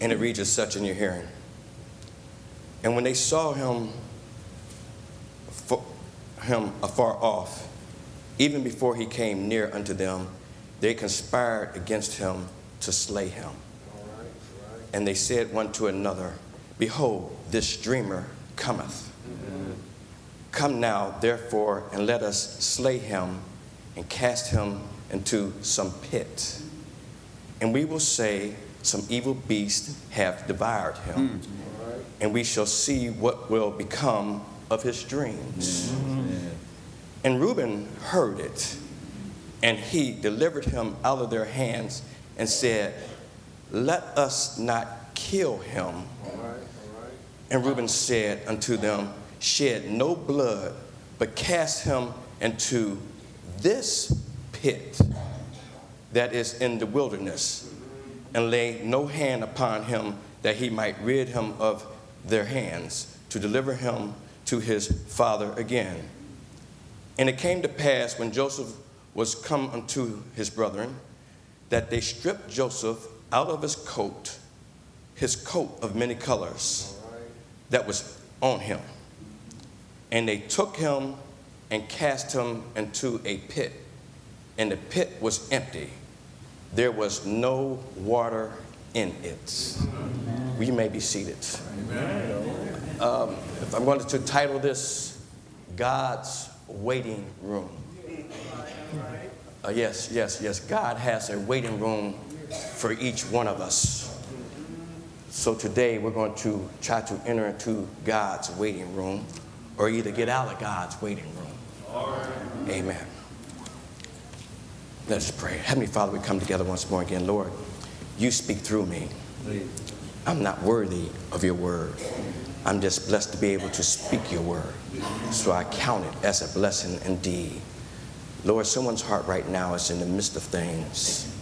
And it reads as such in your hearing. And when they saw him, him afar off, even before he came near unto them, they conspired against him to slay him. And they said one to another, Behold, this dreamer cometh. Come now, therefore, and let us slay him and cast him into some pit. And we will say, Some evil beast hath devoured him. Mm. And we shall see what will become of his dreams. Mm. And Reuben heard it, and he delivered him out of their hands and said, Let us not kill him. And Reuben said unto them, Shed no blood, but cast him into this pit that is in the wilderness, and lay no hand upon him that he might rid him of their hands, to deliver him to his father again. And it came to pass when Joseph was come unto his brethren, that they stripped Joseph out of his coat, his coat of many colors that was on him. And they took him and cast him into a pit, and the pit was empty. There was no water in it. We may be seated. Um, I'm going to title this God's Waiting Room. Uh, yes, yes, yes. God has a waiting room for each one of us. So today we're going to try to enter into God's waiting room or either get out of God's waiting room. Amen. Let us pray. Heavenly Father, we come together once more again. Lord, you speak through me. I'm not worthy of your word. I'm just blessed to be able to speak your word. So I count it as a blessing indeed. Lord, someone's heart right now is in the midst of things.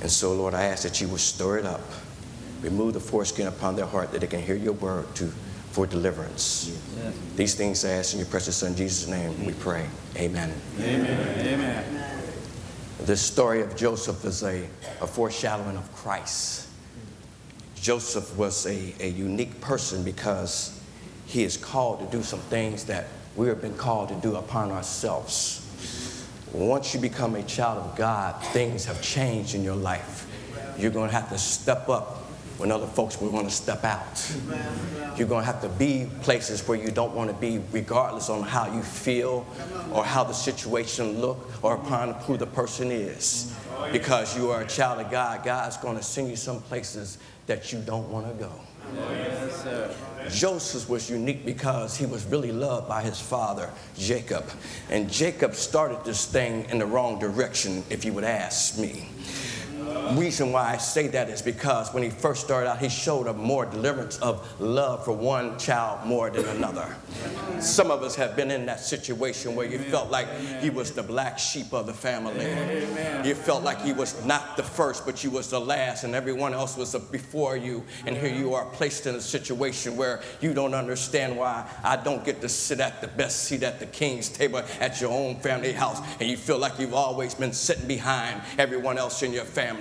And so, Lord, I ask that you would stir it up, remove the foreskin upon their heart that they can hear your word to, for deliverance. These things I ask in your precious Son, Jesus' name, we pray. Amen. Amen. Amen. The story of Joseph is a, a foreshadowing of Christ. Joseph was a, a unique person because he is called to do some things that we have been called to do upon ourselves. Once you become a child of God, things have changed in your life. You're going to have to step up when other folks will want to step out. You're going to have to be places where you don't want to be, regardless on how you feel or how the situation look or upon who the person is. Because you are a child of God, God's going to send you some places that you don't want to go. Joseph was unique because he was really loved by his father, Jacob. And Jacob started this thing in the wrong direction, if you would ask me reason why I say that is because when he first started out, he showed a more deliverance of love for one child more than another. Some of us have been in that situation where you felt like he was the black sheep of the family. You felt like he was not the first, but you was the last, and everyone else was before you. And here you are placed in a situation where you don't understand why I don't get to sit at the best seat at the king's table at your own family house, and you feel like you've always been sitting behind everyone else in your family.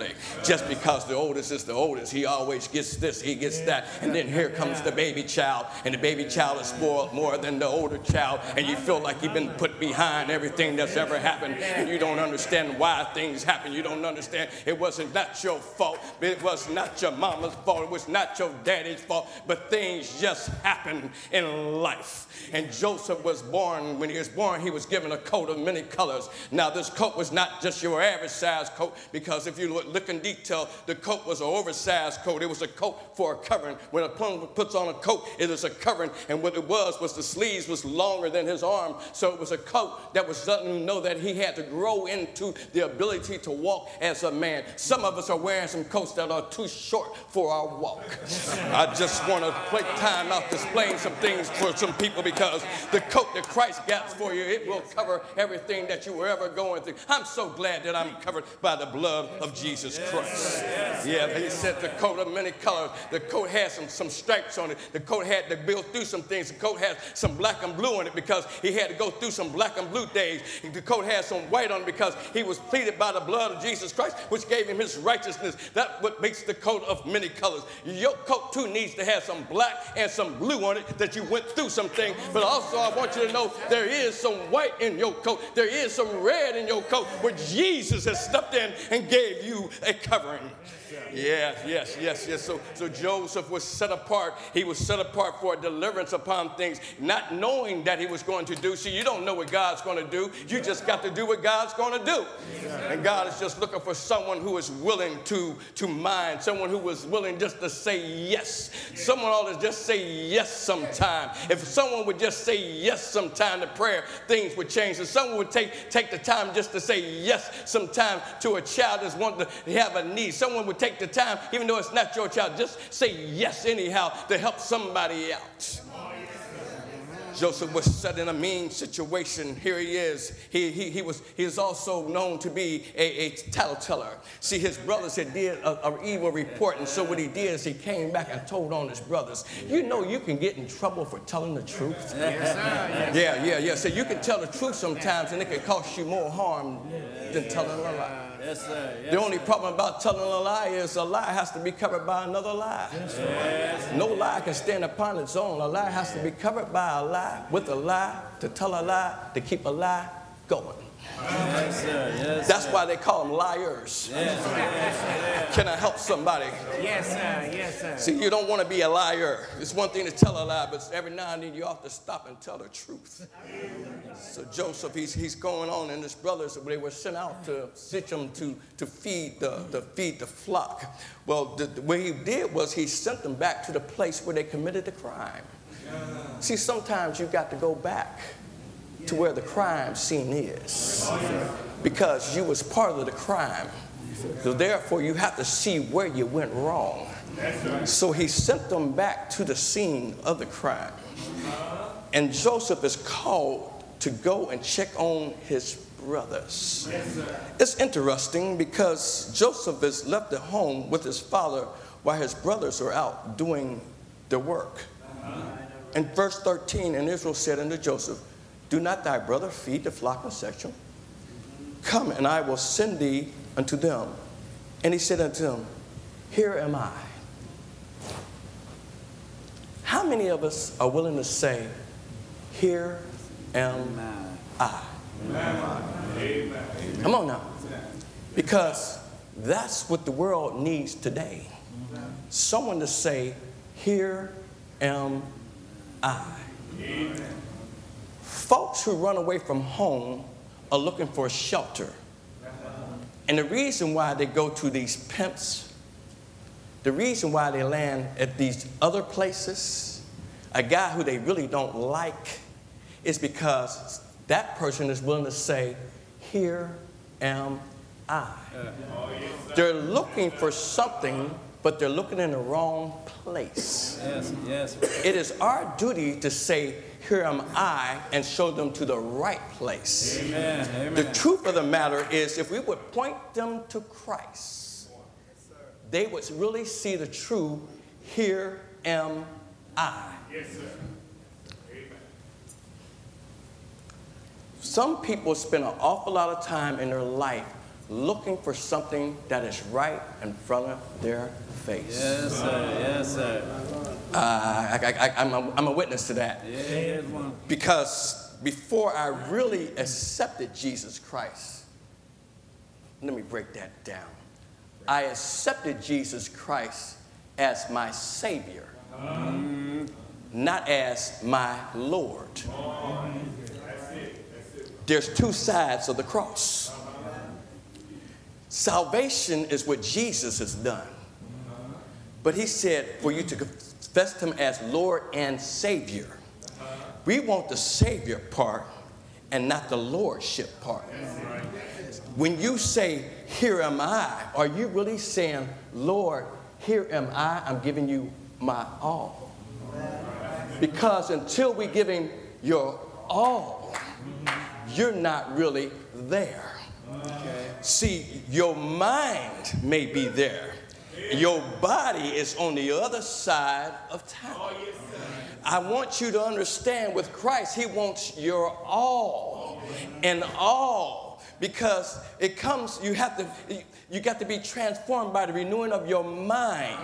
Just because the oldest is the oldest, he always gets this, he gets that. And then here comes the baby child, and the baby child is spoiled more than the older child, and you feel like you've been put behind everything that's ever happened, and you don't understand why things happen. You don't understand it wasn't not your fault, it was not your mama's fault, it was not your daddy's fault, but things just happen in life. And Joseph was born, when he was born, he was given a coat of many colors. Now, this coat was not just your average size coat, because if you look look in detail, the coat was an oversized coat. It was a coat for a covering. When a plumber puts on a coat, it is a covering. And what it was was the sleeves was longer than his arm. So it was a coat that was letting him know that he had to grow into the ability to walk as a man. Some of us are wearing some coats that are too short for our walk. I just want to take time out to explain some things for some people because the coat that Christ got for you, it will cover everything that you were ever going through. I'm so glad that I'm covered by the blood of Jesus. Jesus Christ. Yeah, he said the coat of many colors. The coat had some, some stripes on it. The coat had to go through some things. The coat had some black and blue on it because he had to go through some black and blue days. The coat had some white on it because he was pleaded by the blood of Jesus Christ, which gave him his righteousness. That's what makes the coat of many colors. Your coat too needs to have some black and some blue on it that you went through something. But also I want you to know there is some white in your coat. There is some red in your coat where Jesus has stepped in and gave you a covering. Yes, yes, yes, yes. So, so Joseph was set apart. He was set apart for a deliverance upon things, not knowing that he was going to do. See, you don't know what God's going to do. You just got to do what God's going to do. And God is just looking for someone who is willing to, to mind, someone who was willing just to say yes. Someone ought to just say yes sometime. If someone would just say yes sometime to prayer, things would change. If someone would take, take the time just to say yes sometime to a child that's wanting to have a need, someone would take the time, even though it's not your child, just say yes anyhow to help somebody out. Joseph was set in a mean situation. Here he is. He, he, he, was, he is also known to be a, a tattleteller. See, his brothers had did an evil report, and so what he did is he came back and told on his brothers. You know you can get in trouble for telling the truth. Yes, sir. Yeah, yeah, yeah. So you can tell the truth sometimes, and it can cost you more harm than telling a lie. Yes, sir. Yes, the only problem about telling a lie is a lie has to be covered by another lie. Yes, no lie can stand upon its own. A lie has to be covered by a lie, with a lie, to tell a lie, to keep a lie going. Yes, sir. Yes, That's why they call them liars. Yes, Can I help somebody? Yes, sir. Yes, sir. See, you don't want to be a liar. It's one thing to tell a lie, but every now and then you have to stop and tell the truth. So Joseph, he's, he's going on, and his brothers, they were sent out to Shechem to, to feed the, to feed the flock. Well, the, the, what he did was he sent them back to the place where they committed the crime. See, sometimes you got to go back to where the crime scene is because you was part of the crime. So therefore, you have to see where you went wrong. So he sent them back to the scene of the crime. And Joseph is called to go and check on his brothers. It's interesting because Joseph is left at home with his father while his brothers are out doing their work. In verse 13, and Israel said unto Joseph, do not thy brother feed the flock of Shechem? Come, and I will send thee unto them. And he said unto them, Here am I. How many of us are willing to say, Here am I? Amen. Come on now. Because that's what the world needs today. Someone to say, Here am I. Amen. Folks who run away from home are looking for shelter. And the reason why they go to these pimps, the reason why they land at these other places, a guy who they really don't like, is because that person is willing to say, Here am I. They're looking for something, but they're looking in the wrong place. Yes, yes. It is our duty to say, here am I, and show them to the right place. Amen. Amen. The truth of the matter is, if we would point them to Christ, they would really see the true, here am I. Yes, sir. Amen. Some people spend an awful lot of time in their life looking for something that is right in front of their face. Yes, sir. Yes, sir. Uh, I, am a, I'm a witness to that. Yeah, because before I really accepted Jesus Christ, let me break that down. I accepted Jesus Christ as my Savior, not as my Lord. There's two sides of the cross. Salvation is what Jesus has done. But he said for you to confess him as Lord and Savior. We want the Savior part and not the Lordship part. When you say, Here am I, are you really saying, Lord, here am I, I'm giving you my all? Because until we give him your all, you're not really there. See, your mind may be there. Your body is on the other side of town. Oh, I want you to understand with Christ, He wants your all and all because it comes, you have to, you got to be transformed by the renewing of your mind.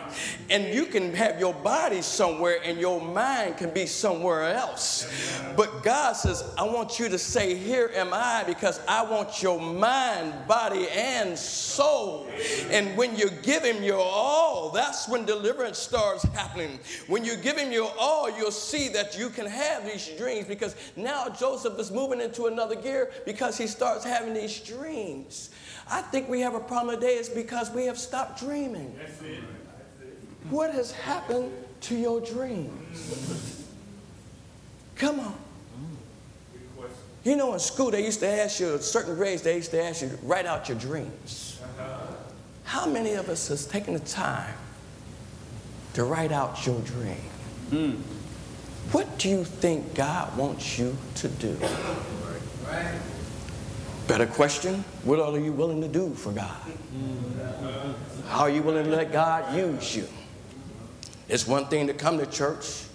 And you can have your body somewhere and your mind can be somewhere else. But God says, I want you to say, Here am I, because I want your mind, body, and soul. And when you give Him your all, that's when deliverance starts happening. When you give Him your all, you'll see that you can have these dreams because now Joseph is moving into another gear because he starts having these dreams. I think we have a problem today is because we have stopped dreaming. What has happened to your dreams? Come on. You know, in school, they used to ask you, certain grades, they used to ask you, write out your dreams. How many of us has taken the time to write out your dream? Hmm. What do you think God wants you to do? Better question, what are you willing to do for God? How are you willing to let God use you? It's one thing to come to church,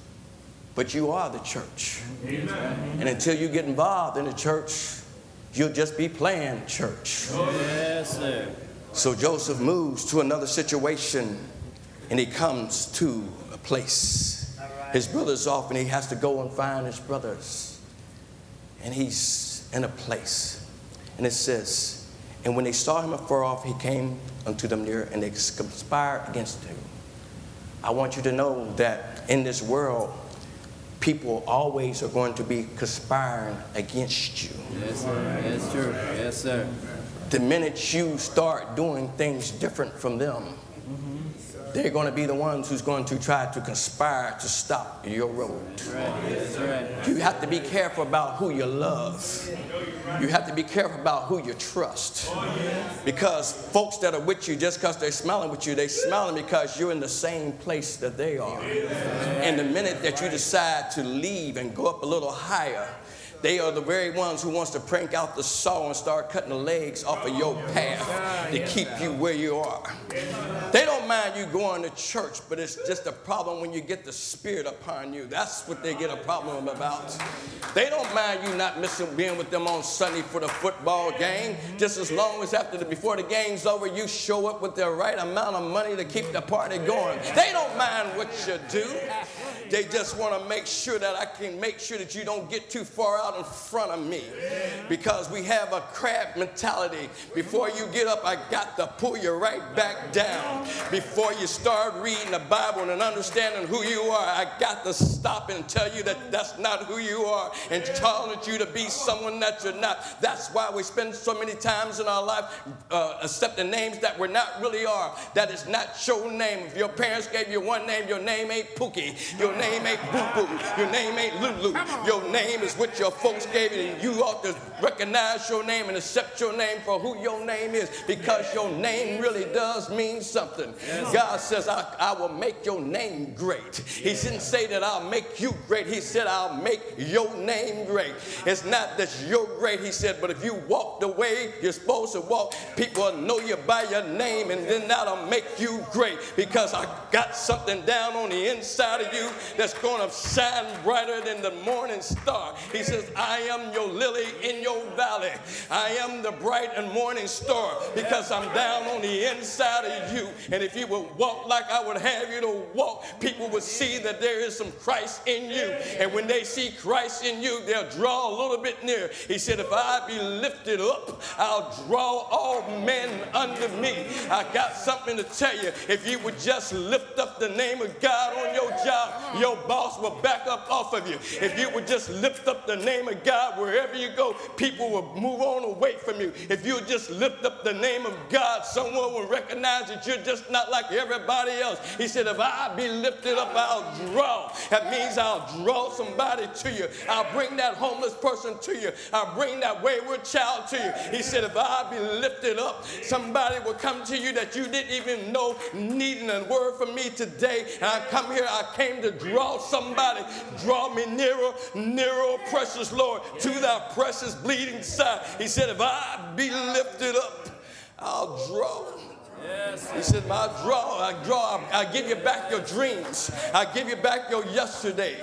but you are the church. Amen. And until you get involved in the church, you'll just be playing church. Yes, sir. So Joseph moves to another situation and he comes to a place. His brother's off and he has to go and find his brothers. And he's in a place. And it says, And when they saw him afar off, he came unto them near, and they conspired against him. I want you to know that in this world, people always are going to be conspiring against you. Yes, sir. Yes, sir. Yes, sir. The minute you start doing things different from them, they're going to be the ones who's going to try to conspire to stop your road. That's right. That's right. You have to be careful about who you love. You have to be careful about who you trust. Because folks that are with you, just because they're smiling with you, they're smiling because you're in the same place that they are. And the minute that you decide to leave and go up a little higher, they are the very ones who wants to prank out the saw and start cutting the legs off of your path to keep you where you are. They don't mind you going to church, but it's just a problem when you get the spirit upon you. That's what they get a problem about. They don't mind you not missing being with them on Sunday for the football game, just as long as after the before the game's over, you show up with the right amount of money to keep the party going. They don't mind what you do. They just want to make sure that I can make sure that you don't get too far out in front of me. Because we have a crab mentality. Before you get up, I got to pull you right back down. Before you start reading the Bible and understanding who you are, I got to stop and tell you that that's not who you are and challenge you to be someone that you're not. That's why we spend so many times in our life uh, accepting names that we're not really are. That is not your name. If your parents gave you one name, your name ain't Pookie. Your name ain't Boo Boo. Your name ain't Lulu. Your name is what your folks gave you, and you ought to recognize your name and accept your name for who your name is because your name really does mean something. God says, I, I will make your name great. He didn't say that I'll make you great. He said, I'll make your name great. It's not that you're great, he said, but if you walk the way you're supposed to walk, people will know you by your name, and then that'll make you great because I got something down on the inside of you that's going to shine brighter than the morning star. He says, I am your lily in your valley. I am the bright and morning star because I'm down on the inside of you. And if you would walk like I would have you to walk, people would see that there is some Christ in you. And when they see Christ in you, they'll draw a little bit near. He said, If I be lifted up, I'll draw all men unto me. I got something to tell you. If you would just lift up the name of God on your job, your boss will back up off of you. If you would just lift up the name of God wherever you go, people will move on away from you. If you would just lift up the name of God, someone will recognize that you're just not like everybody else. He said, If I be lifted up, I'll draw. That means I'll draw somebody to you. I'll bring that homeless person to you. I'll bring that wayward child to you. He said, If I be lifted up, somebody will come to you that you didn't even know needing a word from me today. And I come here, I came to draw somebody. Draw me nearer, nearer, precious Lord, to thy precious bleeding side. He said, If I be lifted up, I'll draw. He said, I draw, I draw, I give you back your dreams. I give you back your yesterday.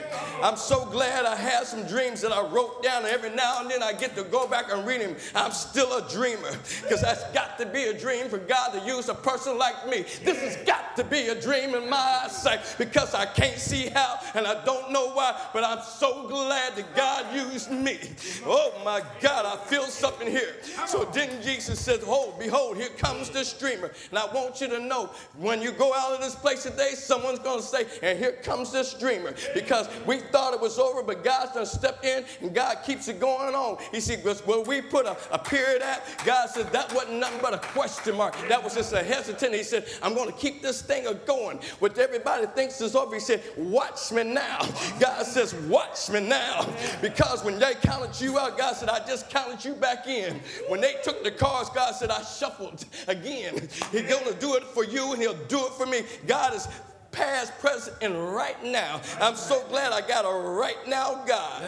I'm so glad I had some dreams that I wrote down. And every now and then I get to go back and read them. I'm still a dreamer because that's got to be a dream for God to use a person like me. This has got to be a dream in my eyesight because I can't see how and I don't know why, but I'm so glad that God used me. Oh my God, I feel something here. So then Jesus said, Oh, behold, here comes the streamer. And I want you to know when you go out of this place today, someone's going to say, And here comes this dreamer. Because we thought it was over, but God's done stepped in and God keeps it going on. He said, "Because When we put a, a period at, God said, That wasn't nothing but a question mark. That was just a hesitant. He said, I'm going to keep this thing going. What everybody thinks is over, He said, Watch me now. God says, Watch me now. Because when they counted you out, God said, I just counted you back in. When they took the cars, God said, I shuffled again. He's going to do it for you and He'll do it for me. God is past, present, and right now. I'm so glad I got a right now God.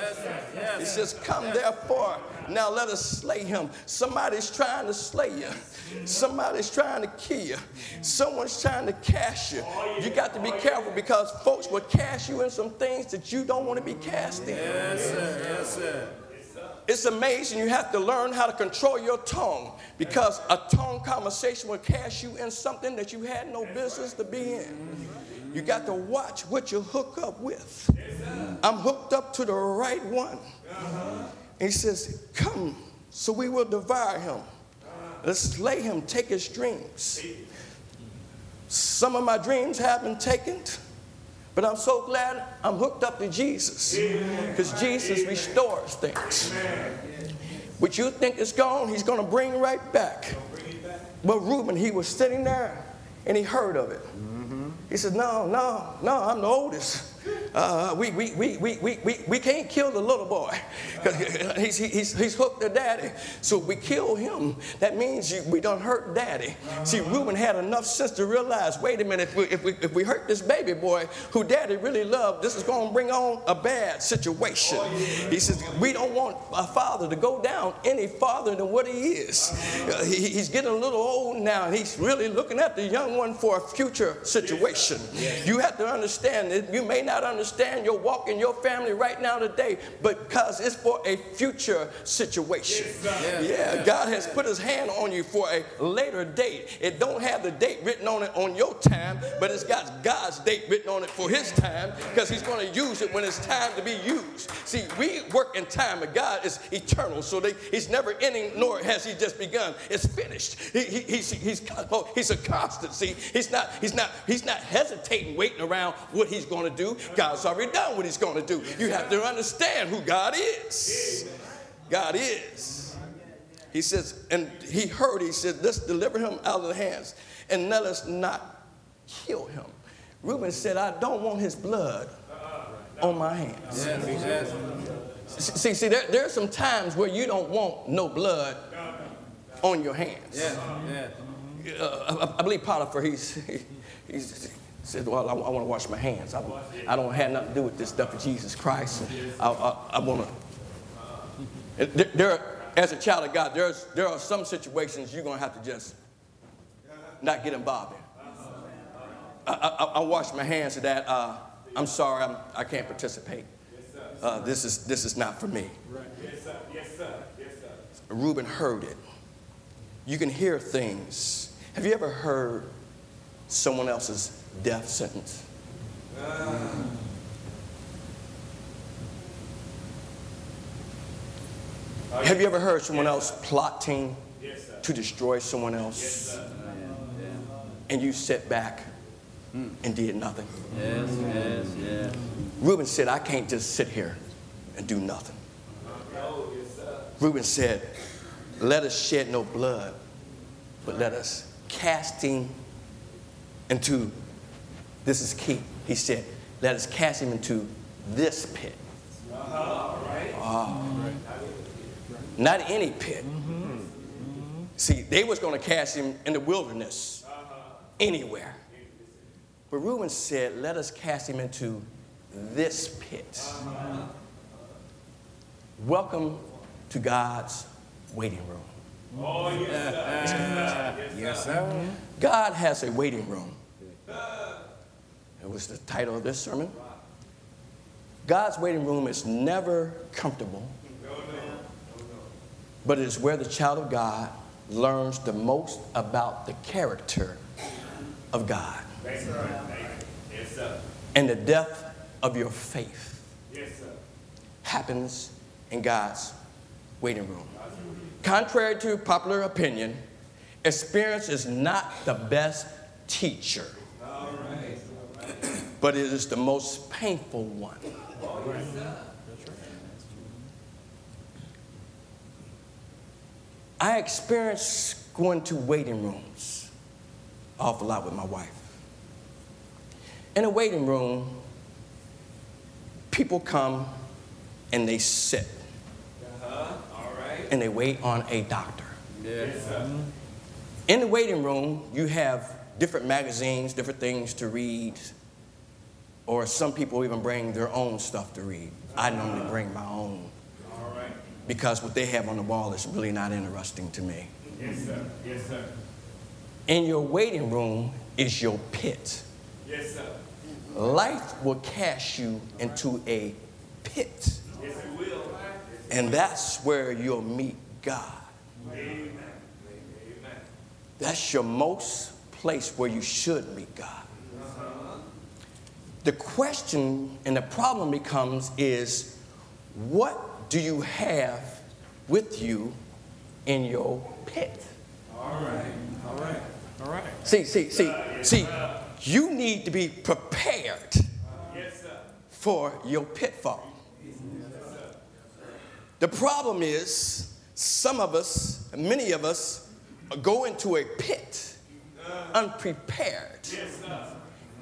He says, Come therefore, now let us slay him. Somebody's trying to slay you. Somebody's trying to kill you. Someone's trying to cash you. You got to be careful because folks will cash you in some things that you don't want to be cast in. yes, sir. Yes, sir. It's amazing you have to learn how to control your tongue because a tongue conversation will cast you in something that you had no business to be in. You got to watch what you hook up with. I'm hooked up to the right one. And he says, Come, so we will devour him. Let's slay him, take his dreams. Some of my dreams have been taken, but I'm so glad I'm hooked up to Jesus because Jesus restores things. What you think is gone, he's going to bring right back. But Reuben, he was sitting there and he heard of it. Mm-hmm. He said, No, no, no, I'm the oldest. Uh, we, we, we, we, we, we, we can't kill the little boy because he's, he's, he's hooked to daddy. So we kill him. That means you, we don't hurt daddy. See, Reuben had enough sense to realize wait a minute, if we, if we, if we hurt this baby boy who daddy really loved, this is going to bring on a bad situation. He says, We don't want a father to go down any farther than what he is. Uh, he, he's getting a little old now, and he's really looking at the young one for a future situation. You have to understand that you may not understand your walk in your family right now today, because it's for a future situation. Yeah, God has put his hand on you for a later date. It don't have the date written on it on your time, but it's got God's date written on it for his time because he's going to use it when it's time to be used. See, we work in time, but God is eternal, so they, he's never ending, nor has he just begun. It's finished. He, he, he's, he's, oh, he's a constant. See, he's not, he's not, he's not hesitating, waiting around what he's going to do. God's already done what he's going to do. You have to understand who God is. God is. He says, and he heard, he said, let's deliver him out of the hands and let us not kill him. Reuben said, I don't want his blood on my hands. See, see, there, there are some times where you don't want no blood on your hands. Uh, I, I believe Potiphar, he's, he, he's, he said, well, I, I want to wash my hands. I, I don't have nothing to do with this stuff of Jesus Christ. I, I, I want to. There, there, as a child of God, there's, there are some situations you're going to have to just not get involved in. I, I, I wash my hands of that. Uh, I'm sorry, I'm, I can't participate. Uh, this, is, this is not for me. Yes, sir. Yes, sir. Yes, sir. Reuben heard it. You can hear things. Have you ever heard someone else's death sentence? Have you ever heard someone else plotting to destroy someone else? And you sit back and did nothing. Yes, yes, yes. Reuben said, I can't just sit here and do nothing. Reuben said, Let us shed no blood, but let us cast him into, this is key. He said, Let us cast him into this pit. Ah. Not any pit. Mm-hmm. See, they was going to cast him in the wilderness, uh-huh. anywhere. But Reuben said, Let us cast him into this pit. Uh-huh. Welcome to God's waiting room. Oh yes, sir. God has a waiting room. It was the title of this sermon. God's waiting room is never comfortable, but it is where the child of God learns the most about the character of God and the depth of your faith happens in God's waiting room. Contrary to popular opinion, experience is not the best teacher, but it is the most painful one. I experienced going to waiting rooms awful lot with my wife. In a waiting room, people come and they sit uh-huh, and they wait on a doctor. Yes. In the waiting room, you have different magazines, different things to read, or some people even bring their own stuff to read. I normally bring my own because what they have on the wall is really not interesting to me. Yes, sir. Yes, sir. In your waiting room is your pit. Yes, sir. Life will cast you into a pit, Yes, it will. and that's where you'll meet God. Amen. Amen. That's your most place where you should meet God. The question and the problem becomes is what do you have with you in your pit? All right, all right, all right. See, see, see, see, you need to be prepared Yes, sir. for your pitfall. The problem is, some of us, many of us, go into a pit uh. unprepared. Yes, sir.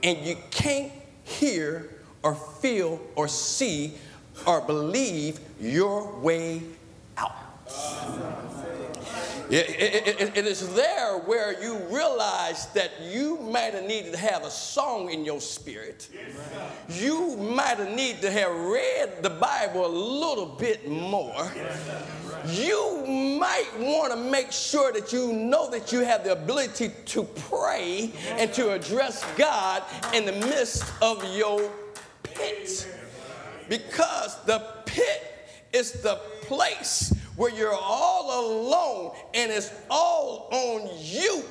And you can't hear or feel or see or believe your way out. It- it- it- it is there where you realize that you might have needed to have a song in your spirit. You might have needed to have read the Bible a little bit more. You might want to make sure that you know that you have the ability to pray and to address God in the midst of your pit. Because the pit is the place where you're all alone and it's all on you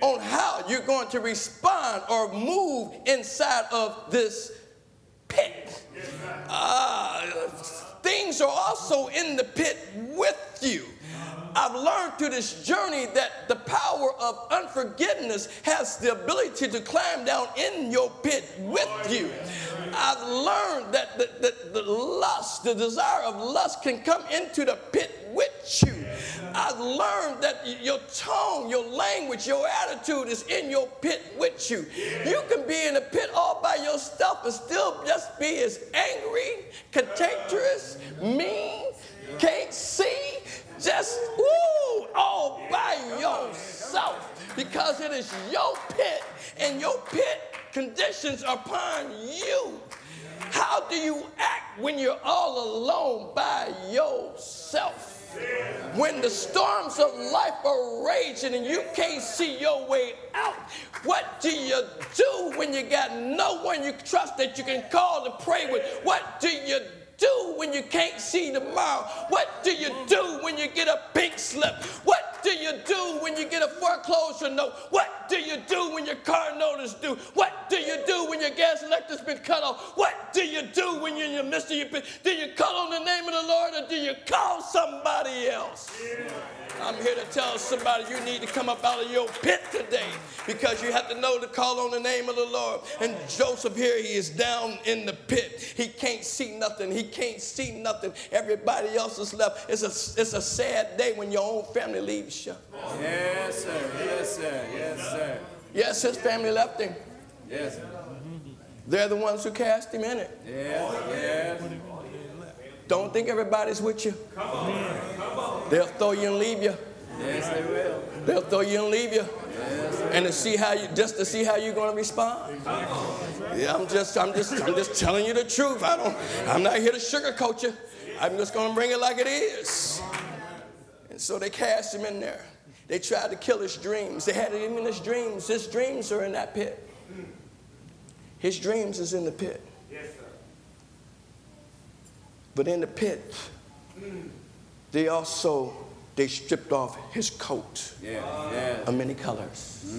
on how you're going to respond or move inside of this pit. Uh, things are also in the pit with you. I've learned through this journey that the power of unforgiveness has the ability to climb down in your pit with you. I've learned that the, the, the lust, the desire of lust, can come into the pit with you. I've learned that your tone, your language, your attitude is in your pit with you. You can be in a pit all by yourself and still just be as angry, cantankerous, mean, can't see, just woo, all by yourself because it is your pit and your pit conditions upon you. How do you act when you're all alone by yourself? When the storms of life are raging and you can't see your way out, what do you do when you got no one you trust that you can call to pray with? What do you do when you can't see tomorrow? What do you do when you get a pink slip? What do you do when you get a foreclosure note? What do you do when your car note is due? What do you do when your gas and electric's been cut off? What do you do when you're in the midst of your pit? Do you call on the name of the Lord or do you call somebody else? I'm here to tell somebody you need to come up out of your pit today because you have to know to call on the name of the Lord. And Joseph here, he is down in the pit. He can't see nothing. He can't see nothing. Everybody else is left. It's a, it's a sad day when your own family leaves you. Yes, sir. Yes, sir. Yes, sir. Yes, his family left him. Yes, sir. They're the ones who cast him in it. Yes, yes. Don't think everybody's with you. They'll throw you and leave you. Yes, they will. They'll throw you and leave you. And to see how you just to see how you're gonna respond. Yeah, I'm just I'm just I'm just telling you the truth. I don't I'm not here to sugarcoat you. I'm just gonna bring it like it is. And So they cast him in there. They tried to kill his dreams. They had him in his dreams. His dreams are in that pit. His dreams is in the pit. Yes, sir. But in the pit, they also they stripped off his coat Yeah, yeah. of many colors.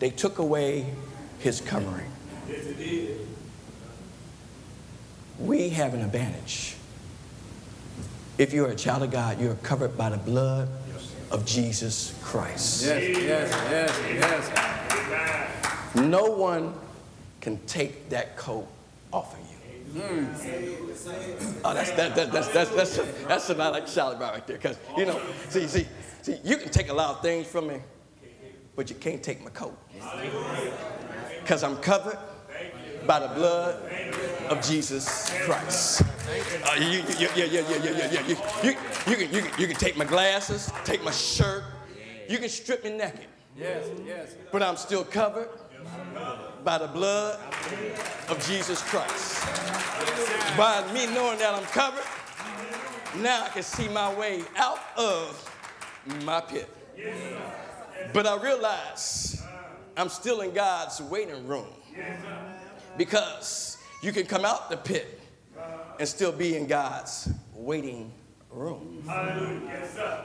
They took away his covering. Yes. We have an advantage. If you're a child of God, you're covered by the blood of Jesus Christ. Yes, yes, yes, yes. No one can take that coat off you. Oh, that's that, that, that's that's that's that's what I like to shout about right there. Cause you know, see, see, see, you can take a lot of things from me, but you can't take my coat. Cause I'm covered by the blood of Jesus Christ. Uh, you, you, you, yeah, yeah, yeah, yeah, yeah, yeah. You, you, you, can, you, can, you can take my glasses, take my shirt, you can strip me naked, Yes, yes. but I'm still covered by the blood of Jesus Christ. By me knowing that I'm covered, now I can see my way out of my pit. But I realize I'm still in God's waiting room because you can come out the pit and still be in God's waiting room.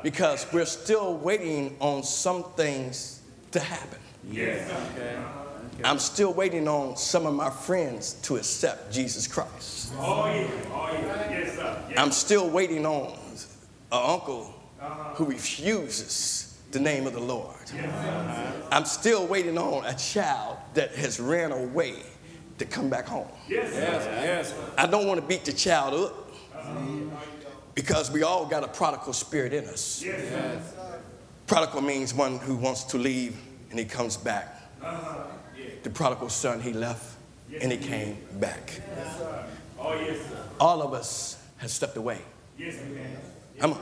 Because we're still waiting on some things to happen. Yes. Okay. I'm still waiting on some of my friends to accept Jesus Christ. Oh, yeah. Oh, yeah. Yes, sir. Yes. I'm still waiting on an uncle who refuses the name of the Lord. I'm still waiting on a child that has ran away to come back home. Yes. Yes, yes. I don't want to beat the child up because we all got a prodigal spirit in us. Yes, Prodigal means one who wants to leave and he comes back. The prodigal son, he left and he came back. Oh, yes. All of us have stepped away. Yes. Come on.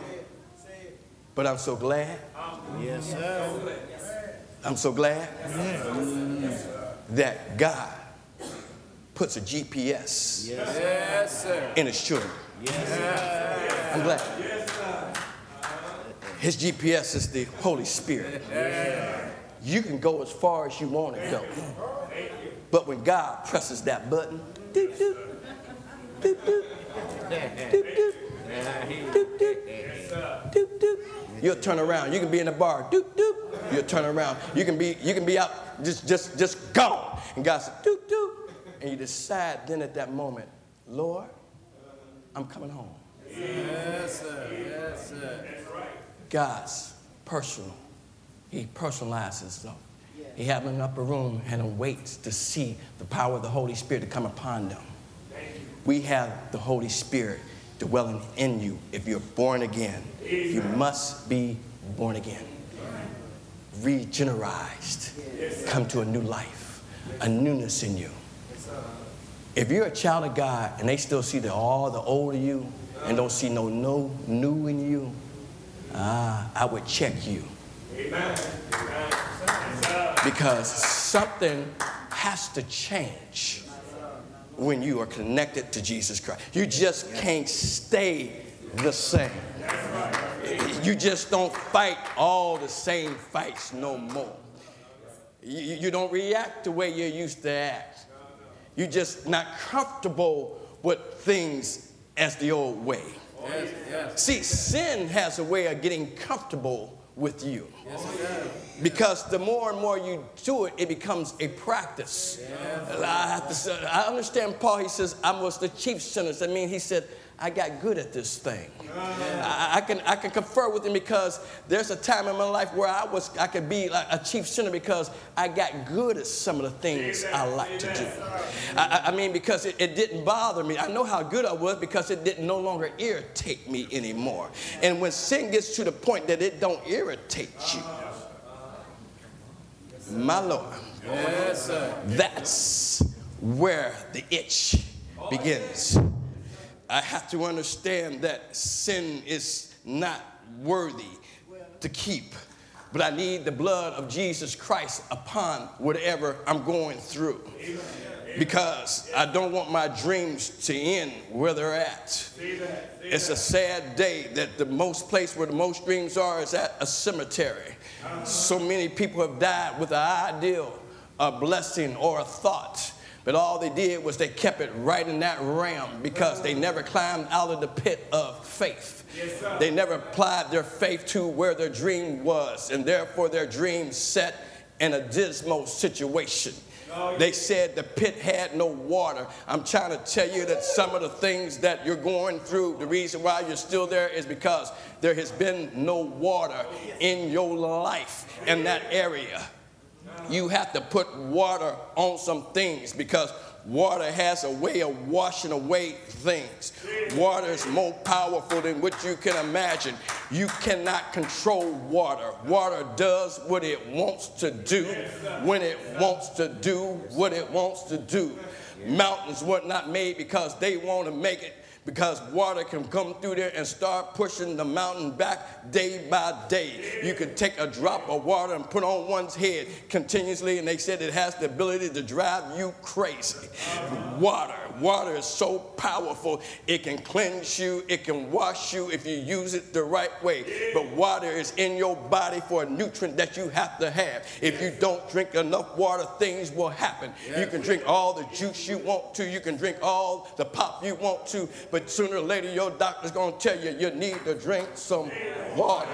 But I'm so glad. Yes, sir. I'm so glad that God puts a GPS Yes, sir. in his children. I'm glad. His GPS is the Holy Spirit. You can go as far as you want to go. But when God presses that button, doop, doop, doop, doop, doop, doop, doop, doop, doop, doop, you'll turn around. You can be in the bar, doop, doop. You'll turn around. You can be, you can be out, just, just, just gone. And God said, doop, doop. And you decide then at that moment, Lord, I'm coming home. Yes, sir. Yes, sir. God's personal. He personalizes stuff. He have them in an upper room and waits to see the power of the Holy Spirit to come upon them. We have the Holy Spirit dwelling in you if you're born again. You must be born again. Regenerized. Come to a new life, a newness in you. If you're a child of God and they still see the, all the old of you and don't see no, no new in you, ah, I would check you. Because something has to change when you are connected to Jesus Christ. You just can't stay the same. You just don't fight all the same fights no more. You, you don't react the way you used to act. You're just not comfortable with things as the old way. See, sin has a way of getting comfortable with you. Because the more and more you do it, it becomes a practice. I have to I understand Paul, he says, I was the chief sinner. I mean, he said, I got good at this thing. I, I can, I can confer with him because there's a time in my life where I was I could be like a chief sinner because I got good at some of the things I like to do. I, I- mean, because it, it didn't bother me. I know how good I was because it didn't no longer irritate me anymore. And when sin gets to the point that it don't irritate you, my Lord, Yes, sir. that's where the itch begins. I have to understand that sin is not worthy to keep but I need the blood of Jesus Christ upon whatever I'm going through. Because I don't want my dreams to end where they're at. It's a sad day that the most place where the most dreams are is at a cemetery. So many people have died with an ideal, a blessing, or a thought. But all they did was they kept it right in that realm because they never climbed out of the pit of faith. they never applied their faith to where their dream was, and therefore their dream set in a dismal situation. Oh, they said the pit had no water. I'm trying to tell you that some of the things that you're going through, the reason why you're still there is because there has been no water oh, in your life in that area. You have to put water on some things because water has a way of washing away things. Water is more powerful than what you can imagine. You cannot control water. Water does what it wants to do when it wants to do what it wants to do. Mountains were not made because they want to make it because water can come through there and start pushing the mountain back day by day. You can take a drop of water and put on one's head continuously, and they said it has the ability to drive you crazy. Water. Water is so powerful, it can cleanse you, it can wash you if you use it the right way. But water is in your body for a nutrient that you have to have. If you don't drink enough water, things will happen. You can drink all the juice you want to, you can drink all the pop you want to, but sooner or later your doctor's gonna tell you you need to drink some water.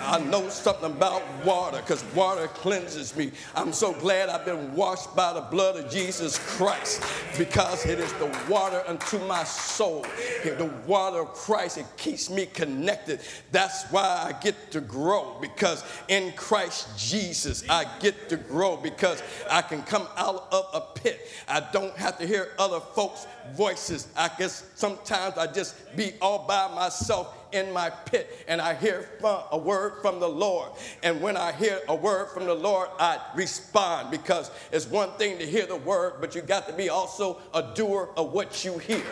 I know something about water because water cleanses me. I'm so glad I've been washed by the blood of Jesus Christ because it is the water unto my soul. The water of Christ, it keeps me connected. That's why I get to grow because in Christ Jesus, I get to grow because I can come out of a pit. I don't have to hear other folks' voices. I guess sometimes I just be all by myself in my pit and I hear a word from the Lord. And when I hear a word from the Lord, I respond because it's one thing to hear the word, but you got to be also a doer of what you hear.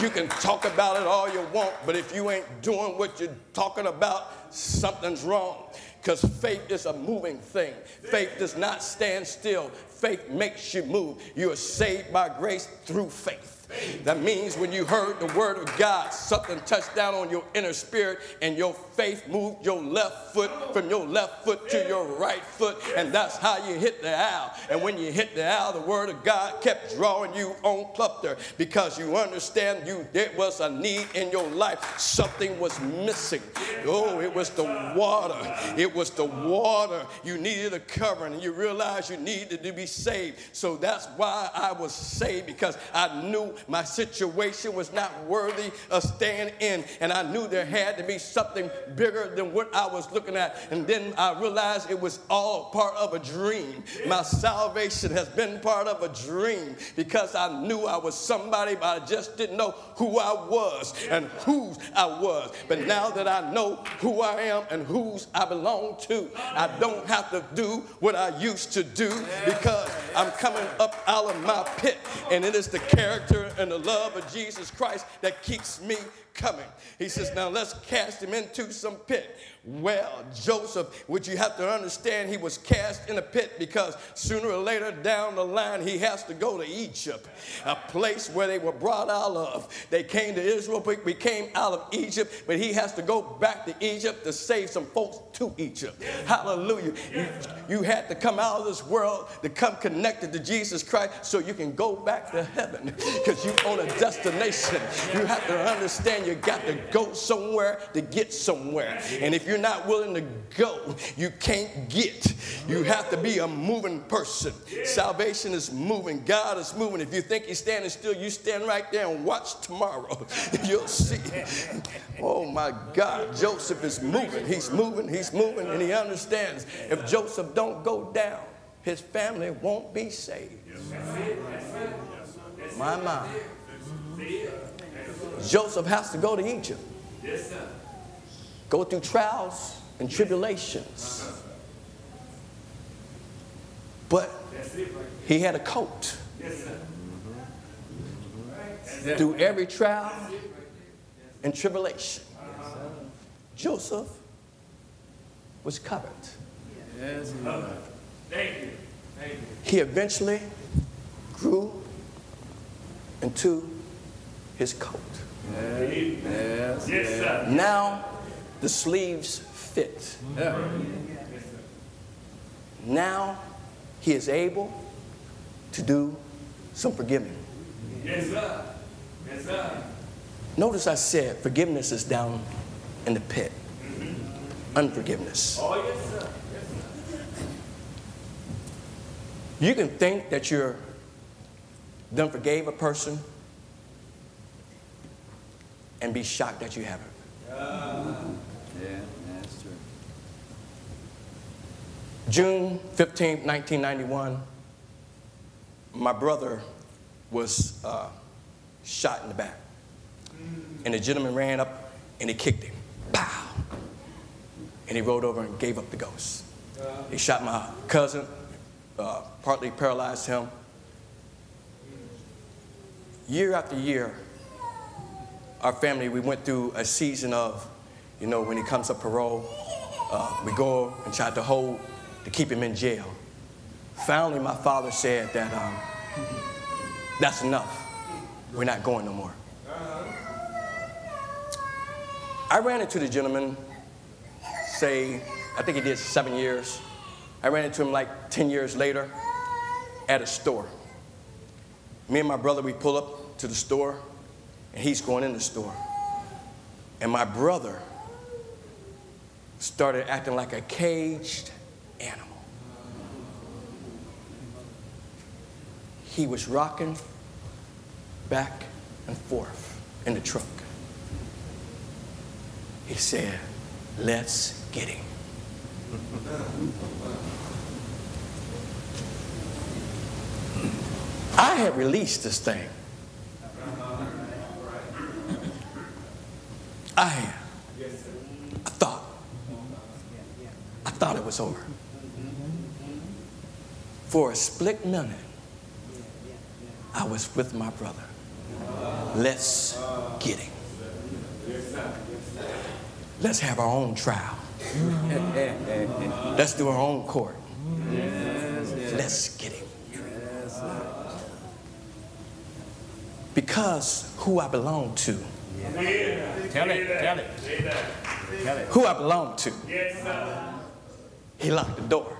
You can talk about it all you want, but if you ain't doing what you're talking about, something's wrong. Because faith is a moving thing. Faith does not stand still. Faith makes you move. You are saved by grace through faith. That means when you heard the word of God, something touched down on your inner spirit and your faith moved your left foot from your left foot to your right foot. And that's how you hit the owl. And when you hit the owl, the word of God kept drawing you on cluster because you understand you there was a need in your life. Something was missing. Oh, it was the water. It was the water. You needed a covering and you realized you needed to be saved. So that's why I was saved because I knew my situation was not worthy of staying in. And I knew there had to be something bigger than what I was looking at. And then I realized it was all part of a dream. My salvation has been part of a dream because I knew I was somebody, but I just didn't know who I was and whose I was. But now that I know who I am and whose I belong to, I don't have to do what I used to do because I'm coming up out of my pit. And it is the character and the love of Jesus Christ that keeps me coming. He says, Now let's cast him into some pit. Well, Joseph, which you have to understand, he was cast in a pit because sooner or later down the line he has to go to Egypt, a place where they were brought out of. They came to Israel, but we came out of Egypt, but he has to go back to Egypt to save some folks to Egypt. Hallelujah. You, you had to come out of this world to come connected to Jesus Christ so you can go back to heaven because you own a destination. You have to understand you got to go somewhere to get somewhere. And if you're not willing to go, you can't get. You have to be a moving person. Salvation is moving, God is moving. If you think He's standing still, you stand right there and watch tomorrow. You'll see. Oh my God, Joseph is moving. He's moving, he's moving, and he understands if Joseph don't go down, his family won't be saved. My mind. Joseph has to go to Egypt. Yes, sir. Go through trials and tribulations. But he had a coat. Yes, sir. Through every trial and tribulation. Uh-huh. Joseph was covered. Yes, Lord. Thank you. Thank you. He eventually grew into his coat. Yes. Yes, sir. Now the sleeves fit. Yeah. Now he is able to do some forgiving. Yes, sir. Yes, sir. Notice I said forgiveness is down in the pit. Mm-hmm. Unforgiveness. Oh, yes, sir. You can think that you're done forgave a person and be shocked that you haven't. Yeah, that's true. June 15, 1991, my brother was uh, shot in the back. And the gentleman ran up and he kicked him. Pow! And he rolled over and gave up the ghost. He shot my cousin, uh, partly paralyzed him. Year after year, our family, we went through a season of, you know, when he comes up parole, uh, we go and try to hold to keep him in jail. Finally, my father said that um, that's enough. We're not going no more. I ran into the gentleman, say, I think he did seven years. I ran into him like 10 years later at a store. Me and my brother, we pull up to the store, he's going in the store. And my brother started acting like a caged animal. He was rocking back and forth in the truck. He said, Let's get him. I had released this thing. I had. I thought. I thought it was over. For a split minute, I was with my brother. Let's get him. Let's have our own trial. Let's do our own court. Let's get him. Because who I belong to, Tell it, tell it. Tell it. who I belong to, he locked the door.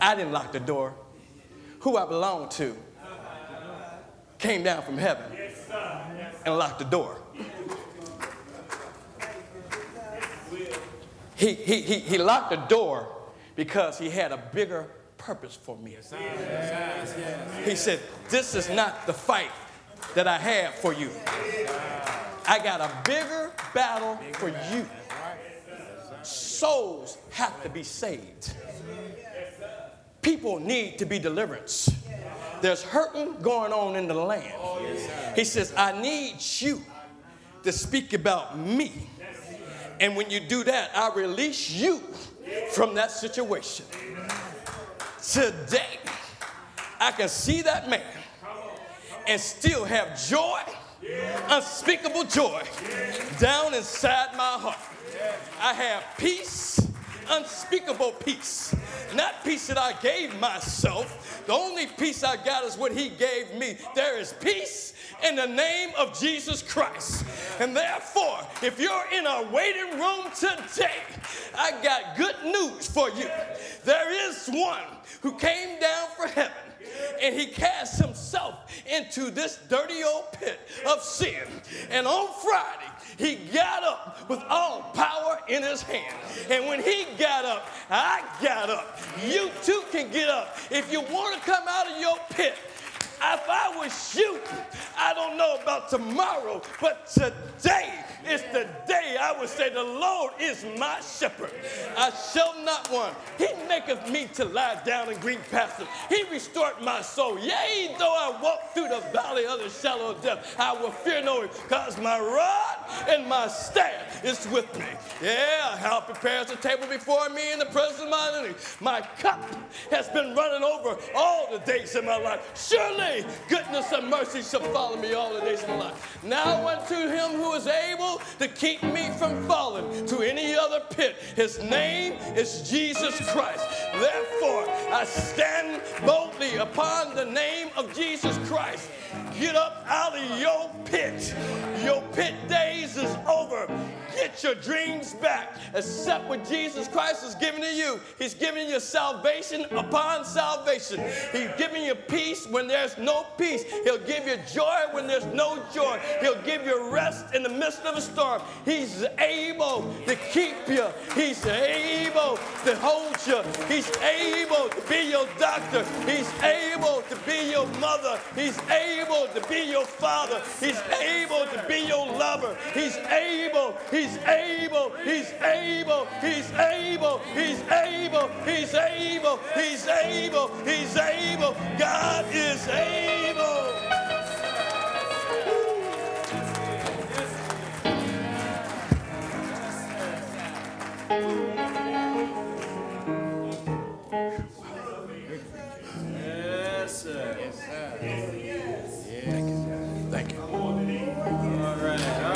I didn't lock the door. Who I belong to came down from heaven and locked the door. He, he, he, he locked the door because he had a bigger purpose for me. He said, This is not the fight that I have for you. I got a bigger battle for you. Souls have to be saved. People need to be deliverance. There's hurting going on in the land. He says, I need you to speak about me. And when you do that, I release you from that situation. Today, I can see that man and still have joy, unspeakable joy, down inside my heart. I have peace, unspeakable peace. Not peace that I gave myself. The only peace I got is what he gave me. There is peace in the name of Jesus Christ. And therefore, if you're in a waiting room today, I got good news for you. There is one who came down from heaven and he cast himself into this dirty old pit of sin. And on Friday, he got up with all power in his hand. And when he got up, I got up. You too can get up. If you want to come out of your pit, if I was you, I don't know about tomorrow, but today is the day I would say the Lord is my shepherd. I shall not want. He maketh me to lie down in green pastures. He restored my soul. Yea, though I walk through the valley of the shadow of death, I will fear no evil, because my rod and my staff is with me. Yeah, how prepares the table before me in the presence of my enemy. My cup has been running over all the days of my life. Surely Goodness and mercy shall follow me all the days of my life. Now unto him who is able to keep me from falling to any other pit. His name is Jesus Christ. Therefore, I stand boldly upon the name of Jesus Christ. Get up out of your pit. Your pit days is over. Get your dreams back. Accept what Jesus Christ has given to you. He's giving you salvation upon salvation. He's giving you peace when there's no peace. He'll give you joy when there's no joy. He'll give you rest in the midst of a storm. He's able to keep you. He's able to hold you. He's able to be your doctor. He's able to be your mother. He's able to be your father. He's able to be your lover. He's able. He's He's able. He's able. He's able. He's able. He's able. He's able. He's able. God is able. Yes, sir. Yes, sir. Thank you. Thank you. All right.